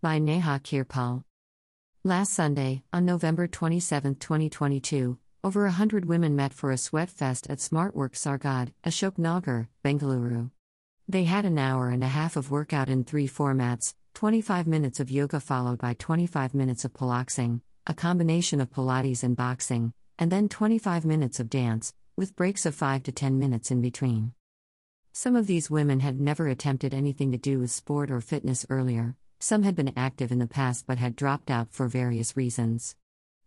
By Neha Kirpal. Last Sunday, on November 27, 2022, over a hundred women met for a sweat fest at SmartWork Sargad, Ashok Nagar, Bengaluru. They had an hour and a half of workout in three formats 25 minutes of yoga followed by 25 minutes of pilates, a combination of Pilates and boxing, and then 25 minutes of dance, with breaks of 5 to 10 minutes in between. Some of these women had never attempted anything to do with sport or fitness earlier, some had been active in the past but had dropped out for various reasons.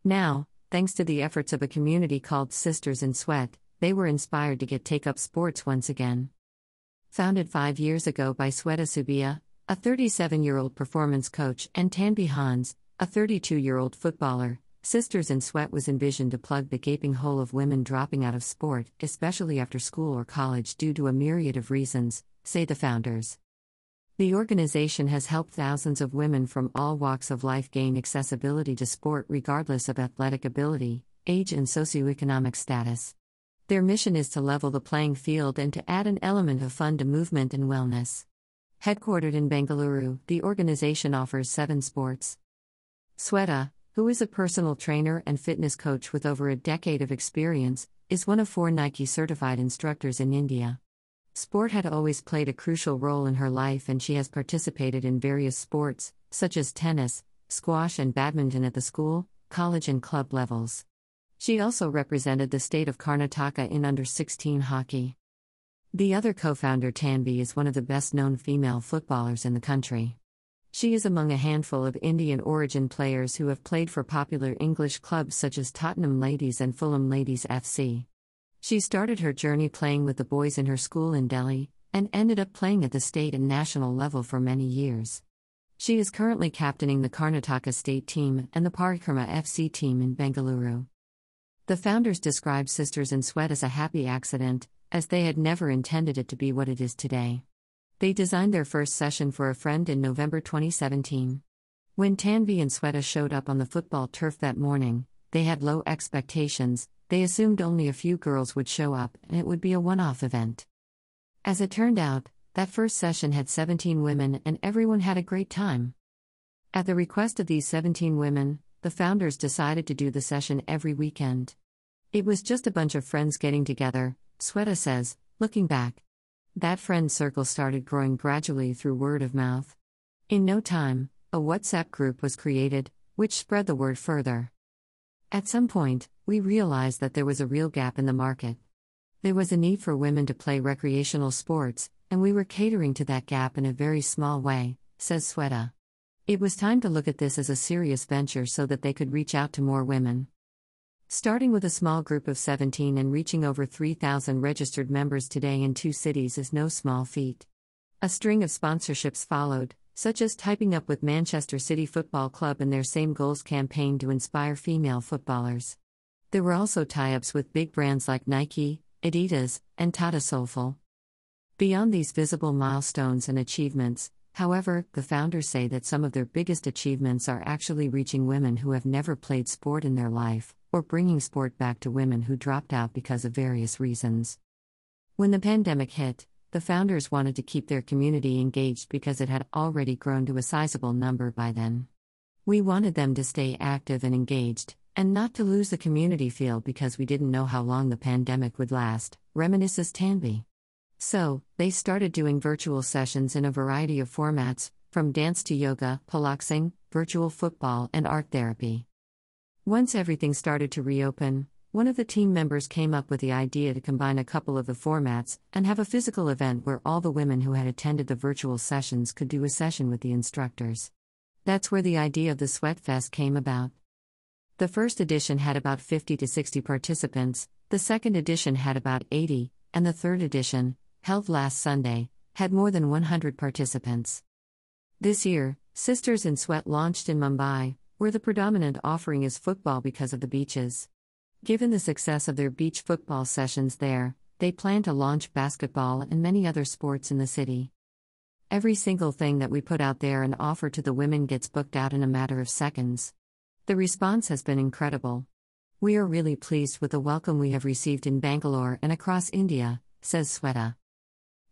Now, thanks to the efforts of a community called Sisters in Sweat, they were inspired to get take up sports once again. Founded five years ago by Swetha Subbiah, a 37 year old performance coach, and Tanvie Hans, a 32 year old footballer, Sisters in Sweat was envisioned to plug the gaping hole of women dropping out of sport, especially after school or college, due to a myriad of reasons, say the founders. The organization has helped thousands of women from all walks of life gain accessibility to sport regardless of athletic ability, age, and socioeconomic status. Their mission is to level the playing field and to add an element of fun to movement and wellness. Headquartered in Bengaluru, the organization offers seven sports. Swetha, who is a personal trainer and fitness coach with over a decade of experience, is one of four Nike certified instructors in India. Sport had always played a crucial role in her life, and she has participated in various sports, such as tennis, squash, and badminton at the school, college, and club levels. She also represented the state of Karnataka in under 16 hockey. The other co founder, Tanvie, is one of the best known female footballers in the country. She is among a handful of Indian origin players who have played for popular English clubs such as Tottenham Ladies and Fulham Ladies FC. She started her journey playing with the boys in her school in Delhi, and ended up playing at the state and national level for many years. She is currently captaining the Karnataka state team and the Parikrama FC team in Bengaluru. The founders describe Sisters in Sweat as a happy accident, as they had never intended it to be what it is today. They designed their first session for a friend in November 2017. When Tanvie and Swetha showed up on the football turf that morning, they had low expectations, they assumed only a few girls would show up and it would be a one off event. As it turned out, that first session had 17 women and everyone had a great time. At the request of these 17 women, the founders decided to do the session every weekend. It was just a bunch of friends getting together, Swetha says, looking back. That friend circle started growing gradually through word of mouth. In no time, a WhatsApp group was created, which spread the word further. At some point, we realized that there was a real gap in the market. There was a need for women to play recreational sports, and we were catering to that gap in a very small way, says Swetha. It was time to look at this as a serious venture so that they could reach out to more women. Starting with a small group of 17 and reaching over 3,000 registered members today in two cities is no small feat. A string of sponsorships followed, such as typing up with Manchester City Football Club in their Same Goals campaign to inspire female footballers. There were also tie ups with big brands like Nike, Adidas, and Tata Soulful. Beyond these visible milestones and achievements, however, the founders say that some of their biggest achievements are actually reaching women who have never played sport in their life or bringing sport back to women who dropped out because of various reasons. When the pandemic hit, the founders wanted to keep their community engaged because it had already grown to a sizable number by then. We wanted them to stay active and engaged, and not to lose the community feel because we didn't know how long the pandemic would last, reminisces Tanvie. So, they started doing virtual sessions in a variety of formats, from dance to yoga, pilates, virtual football, and art therapy. Once everything started to reopen, one of the team members came up with the idea to combine a couple of the formats and have a physical event where all the women who had attended the virtual sessions could do a session with the instructors. That's where the idea of the Sweat Fest came about. The first edition had about 50 to 60 participants, the second edition had about 80, and the third edition, held last Sunday, had more than 100 participants. This year, Sisters in Sweat launched in Mumbai, where the predominant offering is football because of the beaches. Given the success of their beach football sessions there, they plan to launch basketball and many other sports in the city. Every single thing that we put out there and offer to the women gets booked out in a matter of seconds. The response has been incredible. We are really pleased with the welcome we have received in Bangalore and across India, says Swetha.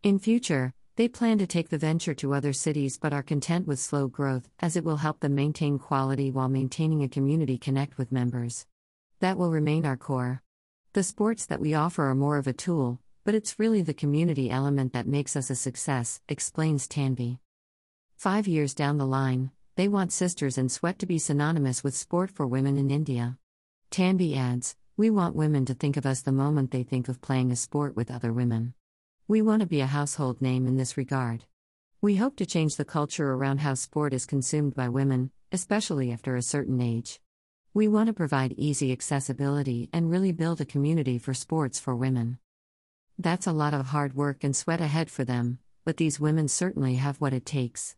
In future, They plan to take the venture to other cities but are content with slow growth, as it will help them maintain quality while maintaining a community connect with members. That will remain our core. The sports that we offer are more of a tool, but it's really the community element that makes us a success, explains Tanvie. Five years down the line, they want Sisters in Sweat to be synonymous with sport for women in India. Tanvie adds, We want women to think of us the moment they think of playing a sport with other women. We want to be a household name in this regard. We hope to change the culture around how sport is consumed by women, especially after a certain age. We want to provide easy accessibility and really build a community for sports for women. That's a lot of hard work and sweat ahead for them, but these women certainly have what it takes.